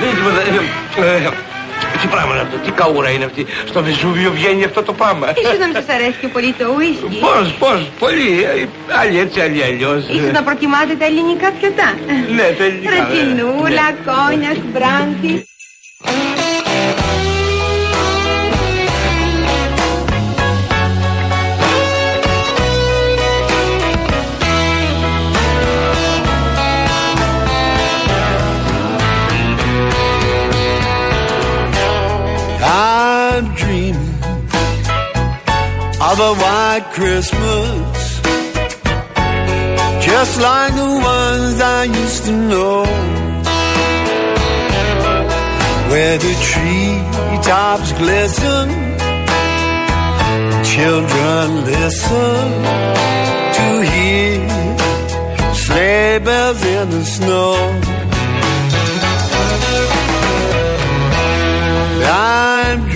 Δεν είναι τίποτα. Ε, Τι πράγμα είναι αυτό, τι καούρα είναι αυτή. Στο Βεζούβιο βγαίνει αυτό το πράγμα; Ίσως να μην σας αρέσει και πολύ το ουίσκι. Πώς, πώς, πολύ. ε, Άλλοι έτσι, άλλοι αλλιώς. Ίσως να προτιμάτε τα ελληνικά πιωτά. Ναι, τα ελληνικά, ναι. Ρετινούλα, Ναι. κόνιακ, μπράντι. I'm dreaming of a white Christmas, just like the ones I used to know, where the treetops glisten, children listen to hear sleigh bells in the snow. I'm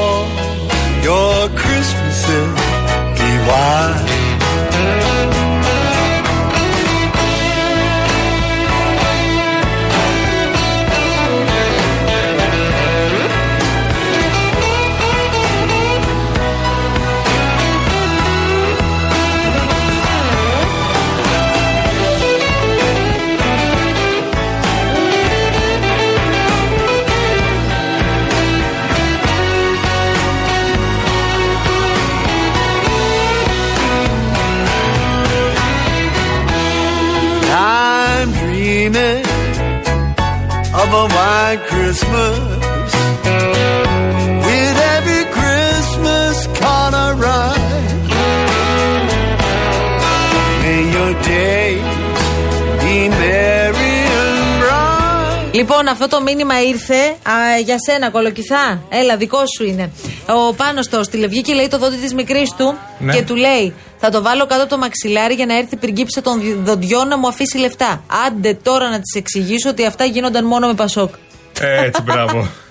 Λοιπόν, αυτό το μήνυμα ήρθε α, για σένα, κολοκυθά. Έλα, δικό σου είναι. Ο Πάνος το στη Λευγή και λέει το δόντι της μικρής του Ναι. και του λέει: Θα το βάλω κάτω από το μαξιλάρι για να έρθει πριγκίψα των δι- δοντιών να μου αφήσει λεφτά. Άντε τώρα να της εξηγήσω ότι αυτά γίνονταν μόνο με Πασόκ. Ε, Έτσι, μπράβο.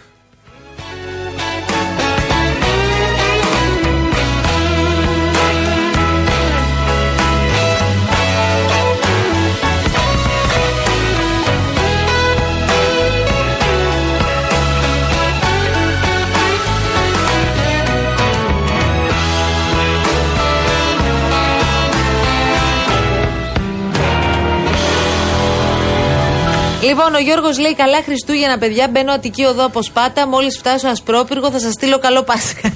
Λοιπόν, ο Γιώργος λέει: Καλά Χριστούγεννα, παιδιά. Μπαίνω Αττική οδό από Σπάτα. Μόλις φτάσω Ασπρόπυργο, θα σας στείλω καλό Πάσχα.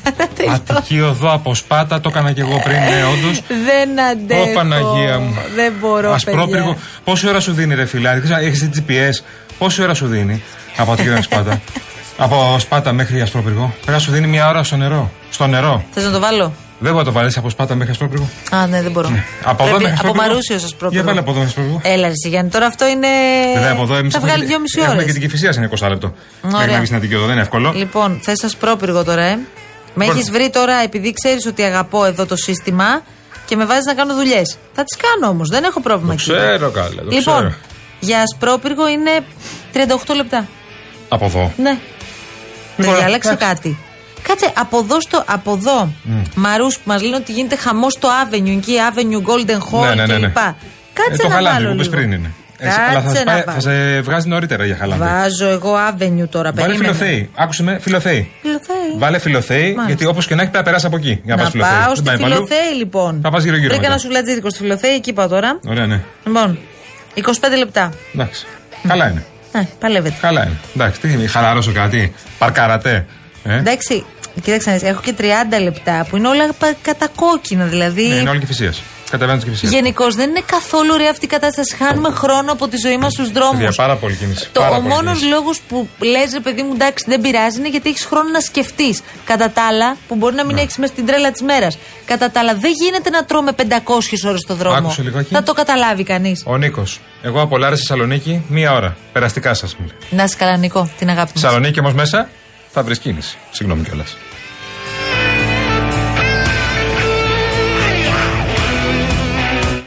Αττική οδό από Σπάτα, το έκανα και εγώ πριν, ναι, όντως. Δεν αντέχω. Ω Παναγία μου. Δεν μπορώ, Ασπρόπυργο. παιδιά. Πόση ώρα σου δίνει, ρε φιλάρι, έχεις GPS. Πόση ώρα σου δίνει από Αττική μέχρι Σπάτα; από Σπάτα μέχρι Ασπρόπυργο. Πρέπει να σου δίνει μια ώρα στο νερό. Στο νερό. Θες να το βάλω; Δεν μπορεί να το βάλει από Σπάτα μέχρι Ασπρόπυργο. Α, ναι, δεν μπορώ. Από εδώ Πρέπει- μέχρι από Ασπρόπυργο. Μαρούσιος σα πρώτο. Για βάλε από εδώ μέχρι Ασπρόπυργο. Έλα, ρε Γιάννη, τώρα αυτό είναι. Βέβαια από εδώ εμείς θα βγάλει δυόμιση ώρε. Έχουμε και την κυφυσία σε 20 λεπτό. Μέχρι Ωραία. να βγεις στην Αττική οδό, δεν είναι εύκολο. Λοιπόν, θες σα πρόπυργο τώρα, ε; Με Λοιπόν. έχεις βρει τώρα επειδή ξέρεις ότι αγαπώ εδώ το σύστημα και με βάζεις να κάνω δουλειές. Θα τις κάνω όμως, δεν έχω πρόβλημα Το εκεί. ξέρω, καλά. Το Λοιπόν, ξέρω. για ασπρόπυργο είναι 38 λεπτά. Από εδώ. Ναι. Δεν Λοιπόν, διάλεξα εντάξει. κάτι. Κάτσε, από εδώ, στο, από εδώ Μαρού που μας λένε ότι γίνεται χαμός στο Avenue, εκεί Avenue Golden Hall Ναι, ναι, ναι, ναι. κλπ. Κάτσε Ε, το να χαλάντι βάλω που πες λίγο. πριν είναι. Έτσι, αλλά θα, Κάτσε σε να πάει- θα βάλω. σε βγάζει νωρίτερα για χαλάντι. Βάζω εγώ Avenue τώρα, Βάλε περίμενε. φιλοθέη. Άκουσε με, φιλοθέη. Φιλοθέη. Βάλε φιλοθέη, Μάλιστα. γιατί όπως και να έχει πρέπει να περάσει από εκεί. Για να, Να πας φιλοθέη. πάω Δεν στη πάει παλού. φιλοθέη λοιπόν. Θα πας γύρω-γύρω Βρήκα μετά. ένα σουβλατζίδικο στη φιλοθέη, εκεί πάω τώρα. Ωραία, ναι. Λοιπόν, 25 λεπτά. Εντάξει. Καλά είναι. Ναι, παλεύετε. Καλά είναι. Εντάξει, τι είναι, χαλαρώσω κάτι. Παρκαρατέ. Ε; Εντάξει, κοίταξε να δεις, έχω και 30 λεπτά που είναι όλα πα- κατακόκκινα. Δηλαδή, Ναι, είναι όλη και φυσίας. Κατεβαίνω τη φυσίας. γενικώς δεν είναι καθόλου ωραία αυτή η κατάσταση. Χάνουμε χρόνο από τη ζωή μας στους δρόμους. Πάρα πολύ κίνηση. Το, πάρα ο πολύ μόνος κίνηση. λόγος που λες, ρε παιδί μου, εντάξει, δεν πειράζει είναι γιατί έχεις χρόνο να σκεφτείς. Κατά τα άλλα, που μπορεί να μην Ναι. έχεις με στην τρέλα της μέρας. Κατά τα άλλα, δεν γίνεται να τρώμε 500 ώρες το δρόμο. Άκουσε λιγάκι. Θα το καταλάβει κανείς. Ο Νίκος. Εγώ από Λάρα στη Θεσσαλονίκη, μία ώρα. Περαστικά σας μιλώ. Να είσαι καλά, Νικό, την αγάπη μας. Θεσσαλονίκη όμως μέσα θα βρεις κίνηση. Συγγνώμη κιόλας.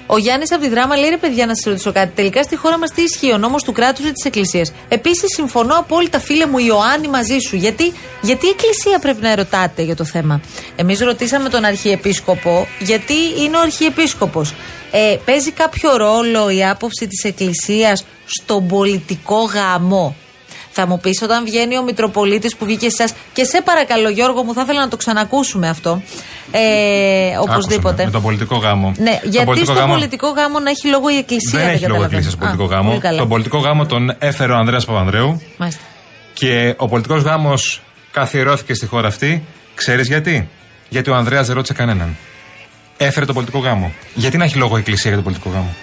Ο Γιάννης από τη δράμα λέει: Ρε παιδιά, να σας ρωτήσω κάτι. Τελικά στη χώρα μας τι ισχύει, ο νόμος του κράτους ή της Εκκλησίας; Επίσης, συμφωνώ απόλυτα, φίλε μου Ιωάννη, μαζί σου. Γιατί, γιατί η Εκκλησία πρέπει να ερωτάτε για το θέμα; Εμείς ρωτήσαμε τον Αρχιεπίσκοπο, γιατί είναι ο Αρχιεπίσκοπος. Ε, παίζει κάποιο ρόλο η άποψη της Εκκλησίας στον πολιτικό γάμο; Θα μου πεις όταν βγαίνει ο Μητροπολίτης που βγήκε εσάς. Και σε παρακαλώ, Γιώργο, μου θα ήθελα να το ξανακούσουμε αυτό. Ε, οπωσδήποτε. Άκουσα με, με τον πολιτικό γάμο. Ναι, Τον γιατί πολιτικό στο γάμο πολιτικό γάμο να έχει λόγο η Εκκλησία. Δεν έχει λόγο η καταλαβαίνω. Εκκλησία στο πολιτικό Α, γάμο. πολύ καλά. Τον πολιτικό γάμο τον έφερε ο Ανδρέας Παπανδρέου Μάλιστα. και ο πολιτικός γάμος καθιερώθηκε στη χώρα αυτή. Ξέρεις γιατί; Γιατί ο Ανδρέας δεν ρώτησε κανέναν. Έφερε τον πολιτικό γάμο. Γιατί να έχει λόγο η Εκκλησία για τον πολιτικό γάμο;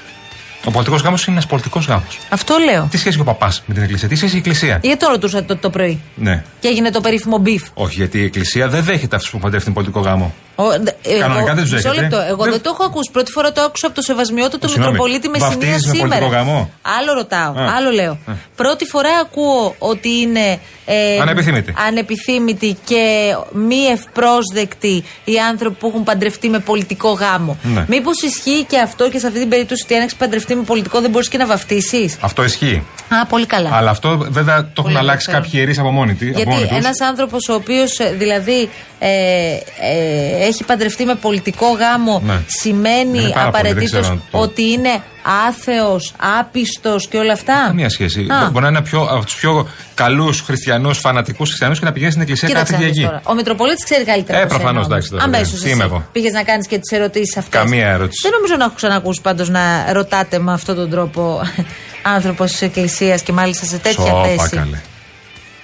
Ο πολιτικός γάμος είναι ένας πολιτικός γάμος. Αυτό λέω. Τι σχέση έχει ο παπάς με την Εκκλησία, τι σχέση έχει η Εκκλησία; Γιατί το ρωτούσα το, το πρωί; Ναι. Και έγινε το περίφημο beef. Όχι, γιατί η Εκκλησία δεν δέχεται αυτούς που παντρεύουν πολιτικό γάμο. Ο, δε- εγώ- Κανονικά δεν τους μισό δέχεται. λεπτό. Εγώ Δεν- δεν το έχω ακούσει. Πρώτη φορά το άκουσα από το σεβασμιότατο Συγγνώμη. Μητροπολίτη Μεσσηνία Βαφτίζεις με σήμερα. πολιτικό γάμο; Άλλο ρωτάω. Α. Άλλο λέω. Πρώτη φορά ακούω ότι είναι. Ε, Ανεπιθύμητοι. ανεπιθύμητοι και μη ευπρόσδεκτοι οι άνθρωποι που έχουν παντρευτεί με πολιτικό γάμο. Ναι. Μήπως ισχύει και αυτό και σε αυτή την περίπτωση ότι αν έχει παντρευτεί με πολιτικό δεν μπορείς και να βαφτίσεις; Αυτό ισχύει. Α, πολύ καλά. Αλλά αυτό βέβαια το έχουν Πολύ αλλάξει ενδιαφέρον. κάποιοι ιερείς από μόνοι, τη- από Γιατί μόνοι τους. ένας άνθρωπος ο οποίος δηλαδή ε, ε, έχει παντρευτεί με πολιτικό γάμο Ναι. σημαίνει Είναι πάρα πολύ, δεν απαραίτητος ξέρω αν το- ότι είναι άθεος, άπιστος και όλα αυτά; Καμία σχέση. Α. Μπορεί να είναι πιο, από τους πιο καλούς χριστιανούς, φανατικούς χριστιανούς και να πηγαίνει στην εκκλησία Κοίταξε κάθε να δεις Κυριακή. τώρα. Ο Μητροπολίτης ξέρει καλύτερα. Ε, από σένα προφανώς, όμως. εντάξει, τώρα, Αμέσως τι είμαι εσύ εγώ. Πήγες να κάνεις και τις ερωτήσεις αυτές. Καμία ερώτηση. Δεν νομίζω να έχω ξανακούσει πάντως να ρωτάτε με αυτόν τον τρόπο άνθρωπος της Εκκλησίας και μάλιστα σε τέτοια Σόπα, θέση. καλέ.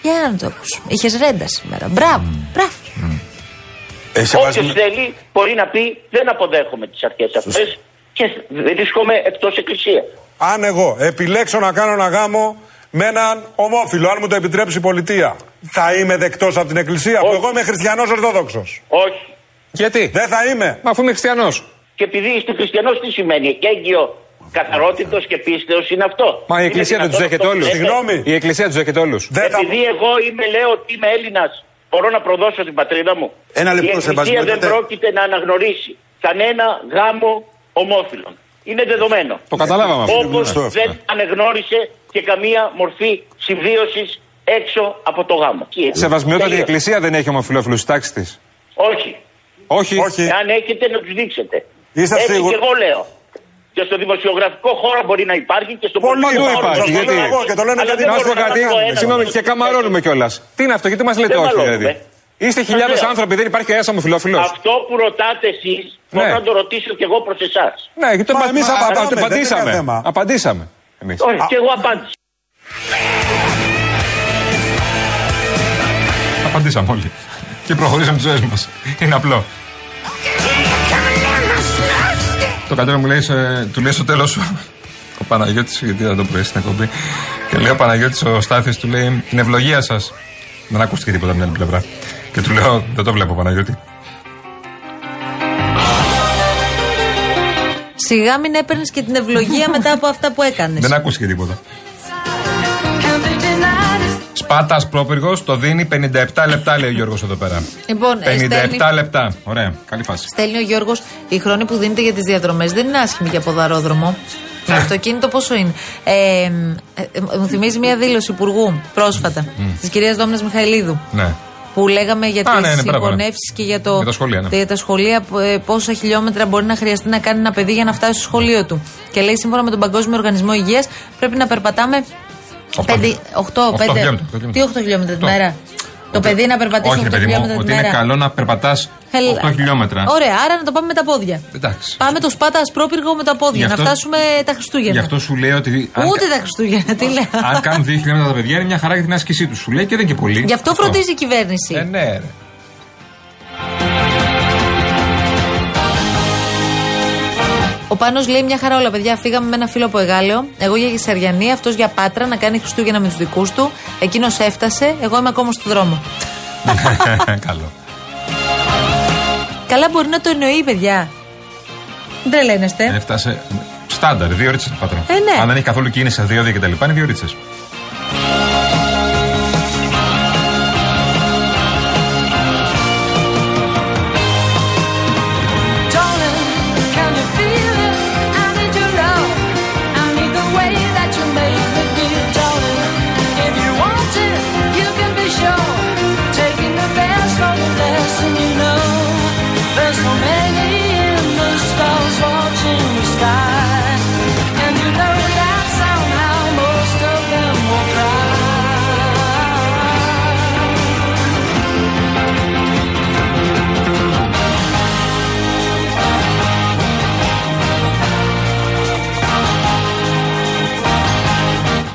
Για να το ακούσουμε. Είχες ρέντα σήμερα. Μπράβο, μπράβο. Ε, Όποιος σεβασμό- θέλει μπορεί να πει δεν αποδέχομαι τις αρχές αυτές και βρίσκομαι εκτός εκκλησίας. Αν εγώ επιλέξω να κάνω ένα γάμο με έναν ομόφυλο, αν μου το επιτρέψει η πολιτεία, θα είμαι δεκτός από την εκκλησία. Που Όχι. εγώ είμαι χριστιανός Ορθόδοξος; Όχι. Γιατί; Δεν θα είμαι. Μα αφού είμαι χριστιανός. Και επειδή είστε χριστιανός, τι σημαίνει; Έγκυο καθαρότητος και πίστεως είναι αυτό. Μα η Είναι Εκκλησία δεν τους δυνατόν δέχεται αυτό όλους. που λέτε; Συγγνώμη. Η Εκκλησία τους δέχεται όλους. Δεν θα... Επειδή εγώ είμαι, λέω ότι είμαι Έλληνας, μπορώ να προδώσω την πατρίδα μου. Ένα λεπτό, Η Εκκλησία Σεβασμιότατε. δεν πρόκειται να αναγνωρίσει κανένα γάμο ομόφυλων. Είναι δεδομένο. Το καταλάβαμε αυτό. Όπως γνωστό αυτό. δεν ανεγνώρισε και καμία μορφή συμβίωσης έξω από το γάμο. Σεβασμιότατη η Τελείως. Εκκλησία δεν έχει ομοφυλόφιλους στη τάξη της. Όχι. Όχι. Όχι. Αν έχετε να τους δείξετε. Είστε Έτσι σίγουροι; και εγώ λέω. Και στο δημοσιογραφικό χώρο μπορεί να υπάρχει και στο Πολύ πολιτικό Παντού χώρο. υπάρχει, Σας το γιατί- λέω εγώ και το λένε Αλλά γιατί δεν Να σου πω μπορώ να κάτι. πω ένα Συγγνώμη, λόγο. και καμαρώνουμε κιόλας. Τι είναι αυτό, γιατί μας λέτε Δεν όχι μαλώνουμε. δηλαδή; Είστε χιλιάδες Σας λέω. άνθρωποι, δεν υπάρχει κανένα ομοφυλόφιλος. Αυτό που ρωτάτε εσείς, μπορώ Ναι. να το ρωτήσω κι εγώ προς εσάς. Ναι, γιατί το Μα πα- εμείς α- απαντάμε, α- δεν είναι απαντήσαμε. κανένα θέμα. Απαντήσαμε. Εμείς. Όχι, και εγώ απάντησα. Απαντήσαμε όλοι. Και προχωρήσαμε τις ζωές μας. Είναι απλό. Το κατέρα μου λέει, σε- του λέει στο τέλος ο Παναγιώτης, γιατί ήταν το πρωί στην εκπομπή. Και λέει ο Παναγιώτης, ο Στάθης, του λέει την ευλογία σας. Δεν ακούστηκε τίποτα από την άλλη πλευρά. Και του λέω, δεν το βλέπω Παναγιώτη. Σιγά μην έπαιρνες και την ευλογία μετά από αυτά που έκανες. Δεν ακούστηκε τίποτα. Σπάτα πρόπυργος το δίνει 57 λεπτά, λέει ο Γιώργος εδώ πέρα. Λοιπόν, ε, 57 στέλνει, λεπτά. Ωραία, καλή φάση. στέλνει ο Γιώργος, η χρόνη που δίνεται για τις διαδρομές δεν είναι άσχημη για ποδαρόδρομο. Το αυτοκίνητο πόσο είναι. Ε, ε, ε, μου θυμίζει μια δήλωση υπουργού πρόσφατα της κυρίας Δόμνας Μιχαηλίδου. Ναι. Που λέγαμε για Α, τις ναι, ναι, μπράβο, ναι. συγχωνεύσεις και για, το, Για τα σχολεία, ναι. για τα σχολεία, ε, πόσα χιλιόμετρα μπορεί να χρειαστεί να κάνει ένα παιδί για να φτάσει στο σχολείο του. Και λέει σύμφωνα με τον Παγκόσμιο Οργανισμό Υγείας πρέπει να περπατάμε Οχτώ. 8, 8, Οχτώ 5. χιλιόμετρα, οχτώ Τι 8 χιλιόμετρα τη Οχτώ. μέρα; Το παιδί να περπατήσει Όχι, 8 ρε παιδί μου, χιλιόμετρα τη ότι μέρα. είναι καλό να περπατάς 8 Χελ- χιλιόμετρα. Ωραία, άρα να το πάμε με τα πόδια. Εντάξει. Πάμε το σπάτα ασπρόπυργο με τα πόδια. Γι' Να αυτό- φτάσουμε τα Χριστούγεννα. Γι' αυτό σου λέει ότι. αν Ούτε κα- τα Χριστούγεννα, τι λέω. Αν κάνουν 2 χιλιόμετρα τα παιδιά είναι μια χαρά για την άσκησή τους. Σου λέει και δεν είναι και πολύ. Γι' αυτό φροντίζει η κυβέρνηση. Ε, ναι, ρε. Ο Πάνος λέει μια χαρά όλα, παιδιά. Φύγαμε με ένα φίλο από Εγάλεο. Εγώ για Γησαριανή, αυτός για Πάτρα να κάνει Χριστούγεννα με τους δικούς του. Εκείνος έφτασε, εγώ είμαι ακόμα στο δρόμο. Καλό. Καλά μπορεί να το εννοεί, παιδιά. Δεν τρελαίνεστε. Έφτασε. Στάνταρ, δύο ρίτσε πατρό. Ε, ναι. Αν δεν έχει καθόλου κίνηση σε διόδια κτλ. είναι δύο ρίτσε.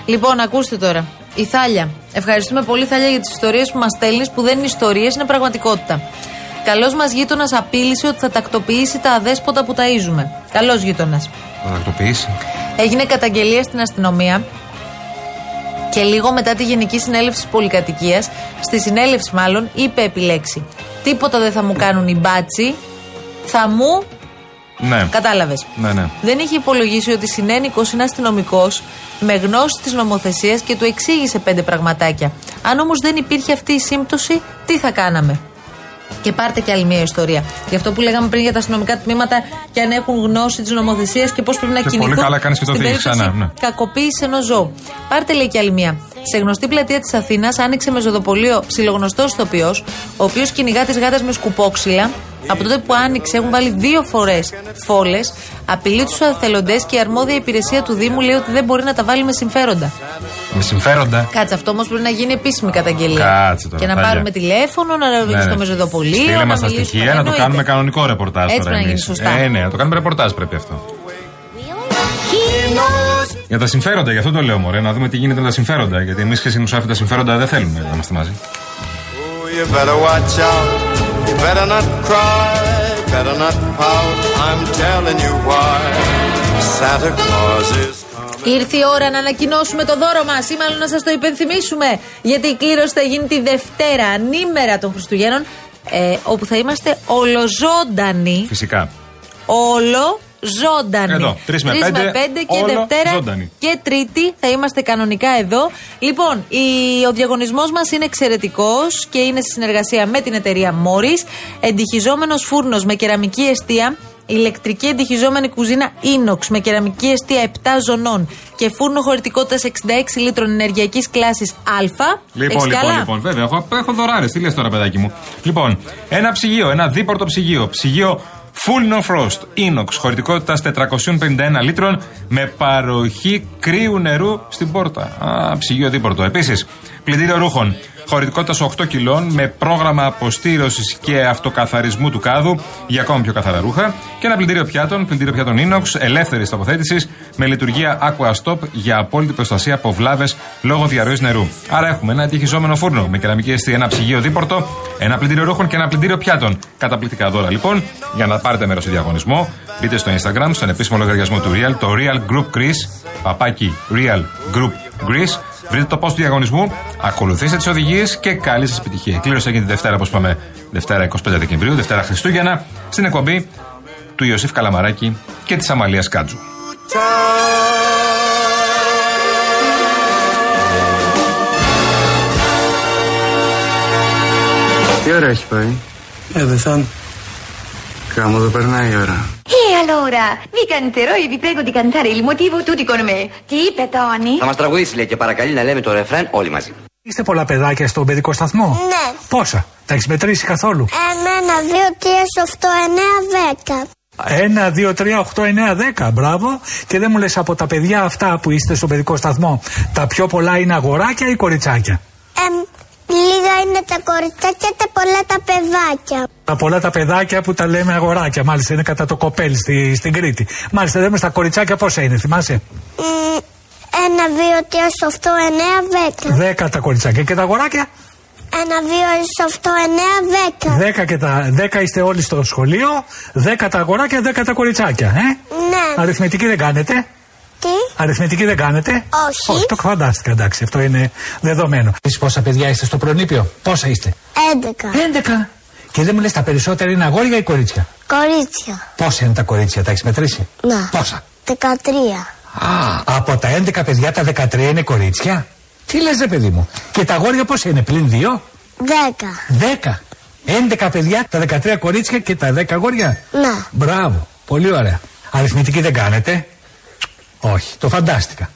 Λοιπόν, ακούστε τώρα. Η Θάλια. Ευχαριστούμε πολύ, Θάλια, για τις ιστορίες που μας στέλνεις, που δεν είναι ιστορίες, είναι πραγματικότητα. Καλός μας γείτονας απείλησε ότι θα τακτοποιήσει τα αδέσποτα που ταΐζουμε. Καλός γείτονας. Θα τακτοποιήσει. Έγινε καταγγελία στην αστυνομία και λίγο μετά τη Γενική Συνέλευση της Πολυκατοικίας, στη συνέλευση μάλλον, είπε επιλέξει. Τίποτα δεν θα μου κάνουν οι μπάτσι, θα μου. Ναι. Κατάλαβες. Ναι, ναι. Δεν είχε υπολογίσει ότι συνένικος είναι αστυνομικός με γνώση της νομοθεσίας και του εξήγησε πέντε πραγματάκια. Αν όμως δεν υπήρχε αυτή η σύμπτωση, τι θα κάναμε; Και πάρτε και άλλη μια ιστορία. Γι' αυτό που λέγαμε πριν για τα αστυνομικά τμήματα και αν έχουν γνώση της νομοθεσίας και πώς πρέπει να Και κινηθούν. πολύ καλά κάνεις και το στην θίγεις περίπτωση ξανά, ναι. Κακοποίησης ενός ζώου. Πάρτε λέει και άλλη μία. Σε γνωστή πλατεία της Αθήνας άνοιξε με ζωδοπολείο ψιλογνωστός ηθοποιός, ο οποίος κυνηγά τις γάτες με σκουπόξυλα. Από τότε που άνοιξε έχουν βάλει δύο φορές φόλες, απειλεί τους εθελοντές και η αρμόδια υπηρεσία του Δήμου λέει ότι δεν μπορεί να τα βάλει με συμφέροντα. Με συμφέροντα; Κάτσε, αυτό όμως πρέπει να γίνει επίσημη καταγγελία. Κάτσε τώρα, Και να Τάλια. πάρουμε τηλέφωνο, να ρωτήσουμε στο μεζοδοπολείο. Στείλε να μας τα μιλήσουμε. στοιχεία, να το Εννοείται. κάνουμε κανονικό ρεπορτάζ Έτσι τώρα πρέπει να γίνει εμείς. σωστά. Ε, ναι, να το κάνουμε ρεπορτάζ πρέπει αυτό. Για τα συμφέροντα, γι' αυτό το λέω μωρέ, να δούμε τι γίνεται με τα συμφέροντα. Γιατί εμείς και συνουσάφοι τα συμφέροντα δεν θέλουμε να είμαστε μαζί. Oh, you better watch out. You better not cry. Better not pout. I'm telling you why. Santa Claus is coming. Ήρθε η ώρα να ανακοινώσουμε το δώρο μας ή μάλλον να σας το υπενθυμίσουμε. Γιατί η κλήρωση θα γίνει τη Δευτέρα, ανήμερα των Χριστουγέννων, ε, όπου θα είμαστε ολοζώντανοι. Φυσικά. Όλο ζωντανή. Εδώ, τρεις με πέντε, και όλο Δευτέρα ζωντανή. και Τρίτη θα είμαστε κανονικά εδώ. Λοιπόν, η, ο διαγωνισμός μας είναι εξαιρετικός και είναι στη συνεργασία με την εταιρεία Morris. Εντυχιζόμενος φούρνος με κεραμική αιστεία. Ηλεκτρική εντυχιζόμενη κουζίνα Inox με κεραμική αιστεία 7 ζωνών και φούρνο χωρητικότητας 66 λίτρων ενεργειακής κλάσης Α. Λοιπόν, Έχεις κι λοιπόν, άλλα; λοιπόν, βέβαια, έχω, έχω δωράρες. Τι λες τώρα, παιδάκι μου; Λοιπόν, ένα ψυγείο, ένα δίπορτο ψυγείο. Ψυγείο Full No Frost Inox χωρητικότητας 451 λίτρων με παροχή κρύου νερού στην πόρτα. Α, ψυγείο δίπορτο. Επίσης, πλυντήριο ρούχων χωρητικότητας 8 κιλών με πρόγραμμα αποστήρωσης και αυτοκαθαρισμού του κάδου για ακόμα πιο καθαρά ρούχα. Και ένα πλυντήριο πιάτων, πλυντήριο πιάτων Inox ελεύθερης τοποθέτησης με λειτουργία Aqua Stop για απόλυτη προστασία από βλάβες λόγω διαρροής νερού. Άρα έχουμε ένα τυχιζόμενο φούρνο με κεραμική αιστεία, ένα ψυγείο δίπορτο, ένα πλυντήριο ρούχων και ένα πλυντήριο πιάτων. Καταπληκτικά δώρα λοιπόν. Για να πάρετε μέρος στο διαγωνισμό, μπείτε στο Instagram, στον επίσημο λογαριασμό του Real, το Real Group Greece, παπάκι Real Group Greece. Βρείτε το post του διαγωνισμού, ακολουθήστε τις οδηγίες και καλή σας επιτυχία. Η κλήρωση έγινε τη Δευτέρα, όπως είπαμε, Δευτέρα 25 Δεκεμβρίου, Δευτέρα Χριστούγεννα, στην εκπομπή του Ιωσήφ Καλαμαράκη και της Αμαλίας Κάτζου. Τι ώρα έχει πάει; Eh, Ε, δεν θα. Κάμω δεν περνάει η ώρα. E allora, vi canterò e vi prego di cantare il motivo tutti con me. Τι είπε, Τόνι; Θα μας τραγουδήσεις λέει και παρακαλεί να λέμε το ρεφρέν όλοι μαζί. Είστε πολλά παιδάκια στον παιδικό σταθμό; Ναι. Πόσα, τα έχεις μετρήσει καθόλου; Εμένα, δύο, τρία, οκτώ, εννέα, δέκα. Ένα, δύο, τρία, οχτώ, εννέα, δέκα. Μπράβο. Και δεν μου λες από τα παιδιά αυτά που είστε στον παιδικό σταθμό, τα πιο πολλά είναι αγοράκια ή κοριτσάκια; Εμ, λίγα είναι τα κοριτσάκια και πολλά τα παιδάκια. Τα πολλά τα παιδάκια που τα λέμε αγοράκια, μάλιστα είναι κατά το κοπέλ στη, στην Κρήτη. Μάλιστα, λέμε στα κοριτσάκια πόσα είναι, θυμάσαι; Μ, ένα, δύο, τρία, οκτώ, εννέα, δέκα. Δέκα τα κοριτσάκια. Και τα αγοράκια, Ένα, δύο, οκτώ, εννέα, δέκα. δέκα και τα. Δέκα είστε όλοι στο σχολείο, δέκα τα αγοράκια, δέκα τα κοριτσάκια, ε; Ναι. Αριθμητική δεν κάνετε. Τι; Αριθμητική δεν κάνετε; Όχι. Όχι, το φαντάστηκα, εντάξει, αυτό είναι δεδομένο. Εσείς πόσα παιδιά είστε στο προνήπιο, πόσα είστε; Έντεκα. 11. Και δεν μου λες τα περισσότερα είναι αγόρια ή κορίτσια; Κορίτσια. Πόσα είναι τα κορίτσια, τα έχεις μετρήσει; Να. Πόσα; Δεκατρία. Α, από τα 11 παιδιά τα 13 είναι κορίτσια; Τι λες ρε παιδί μου; Και τα αγόρια πόσα είναι, πλην 2. Δέκα. 10. 11 παιδιά, τα 13 κορίτσια και τα 10 αγόρια; Να. Μπράβο. Πολύ ωραία. Αριθμητική δεν κάνετε; Όχι, το φαντάστηκα.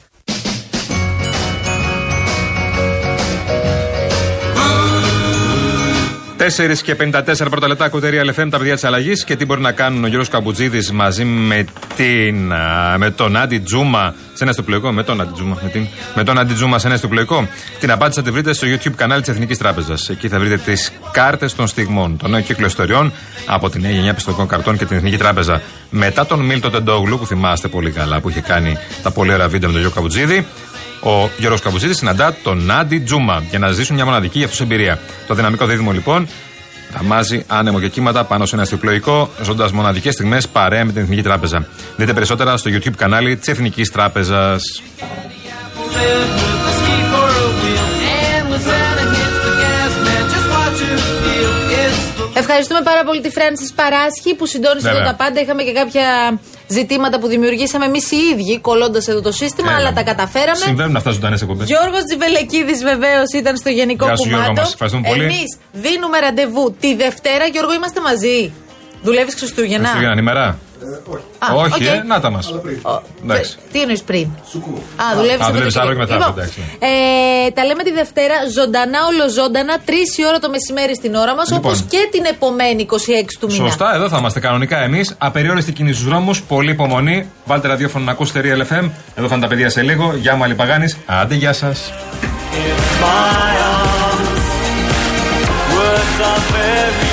4 και 54 πρώτα λεπτά κουτερία LFM, τα παιδιά της αλλαγής και τι μπορεί να κάνουν ο Γιώργος Καμπουτζίδης μαζί με, την, α, με τον Άντι Τζούμα σε ένα στοπλοϊκό. Με τον Άντι Τζούμα. Με, την, με τον Άντι Τζούμα σε ένα στοπλοϊκό. Την απάντηση θα τη βρείτε στο YouTube κανάλι της Εθνικής Τράπεζας. Εκεί θα βρείτε τις κάρτες των στιγμών, των νέων κύκλο ιστοριών από την νέα γενιά πιστοτικών καρτών και την Εθνική Τράπεζα. Μετά τον Μίλτο Τεντόγλου, που θυμάστε πολύ καλά, που είχε κάνει τα πολύ ωραία βίντεο με τον Γιώργο Καμπουτζίδη, Ο Γιώργος Καμπουζίδη συναντά τον Νάντι Τζούμα για να ζήσουν μια μοναδική για αυτούς εμπειρία. Το δυναμικό δίδυμο λοιπόν Θαμάζει άνεμο και κύματα πάνω σε ένα αστιοπλοϊκό, ζώντας μοναδικές στιγμές παρέα με την Εθνική Τράπεζα. Δείτε περισσότερα στο YouTube κανάλι της Εθνικής Τράπεζας. Ευχαριστούμε πάρα πολύ τη Φράνση Παράσχη που συντόνισε εδώ Βέβαια. τα πάντα. Είχαμε και κάποια ζητήματα που δημιουργήσαμε εμείς οι ίδιοι κολλώντας εδώ το σύστημα, Έλα. αλλά τα καταφέραμε. Συμβαίνουν αυτά ζωντανές εκπομπές. Γιώργος Τζιβελεκίδης βεβαίως ήταν στο γενικό Γεια σου, Γιώργο κουμάντο. μας. Ευχαριστούμε πολύ. Εμείς δίνουμε ραντεβού τη Δευτέρα. Γιώργο, είμαστε μαζί. Δουλεύεις Χριστούγεννα; Χριστούγεννα ημέρα. Α, Όχι, οκ. ε, να τα μας. Ο- Εντάξει. Τι εννοείς πριν; Α, δουλεύει Α, δουλεύεις άλλο και μετά, Λοιπόν, εντάξει. ε, τα λέμε τη Δευτέρα ζωντανά, ολοζώντανα, 3 η ώρα το μεσημέρι στην ώρα μας, Λοιπόν. όπως και την επομένη 26 του μήνα. Σωστά, εδώ θα είμαστε κανονικά εμείς. Απεριόριστη κίνηση στους δρόμους. Πολύ υπομονή. Βάλτε ραδιόφωνο να ακούσετε Real FM. Εδώ θα είναι τα παιδιά σε λίγο. Γεια μου, Παγάνης. Άντε, γεια σας. Words are very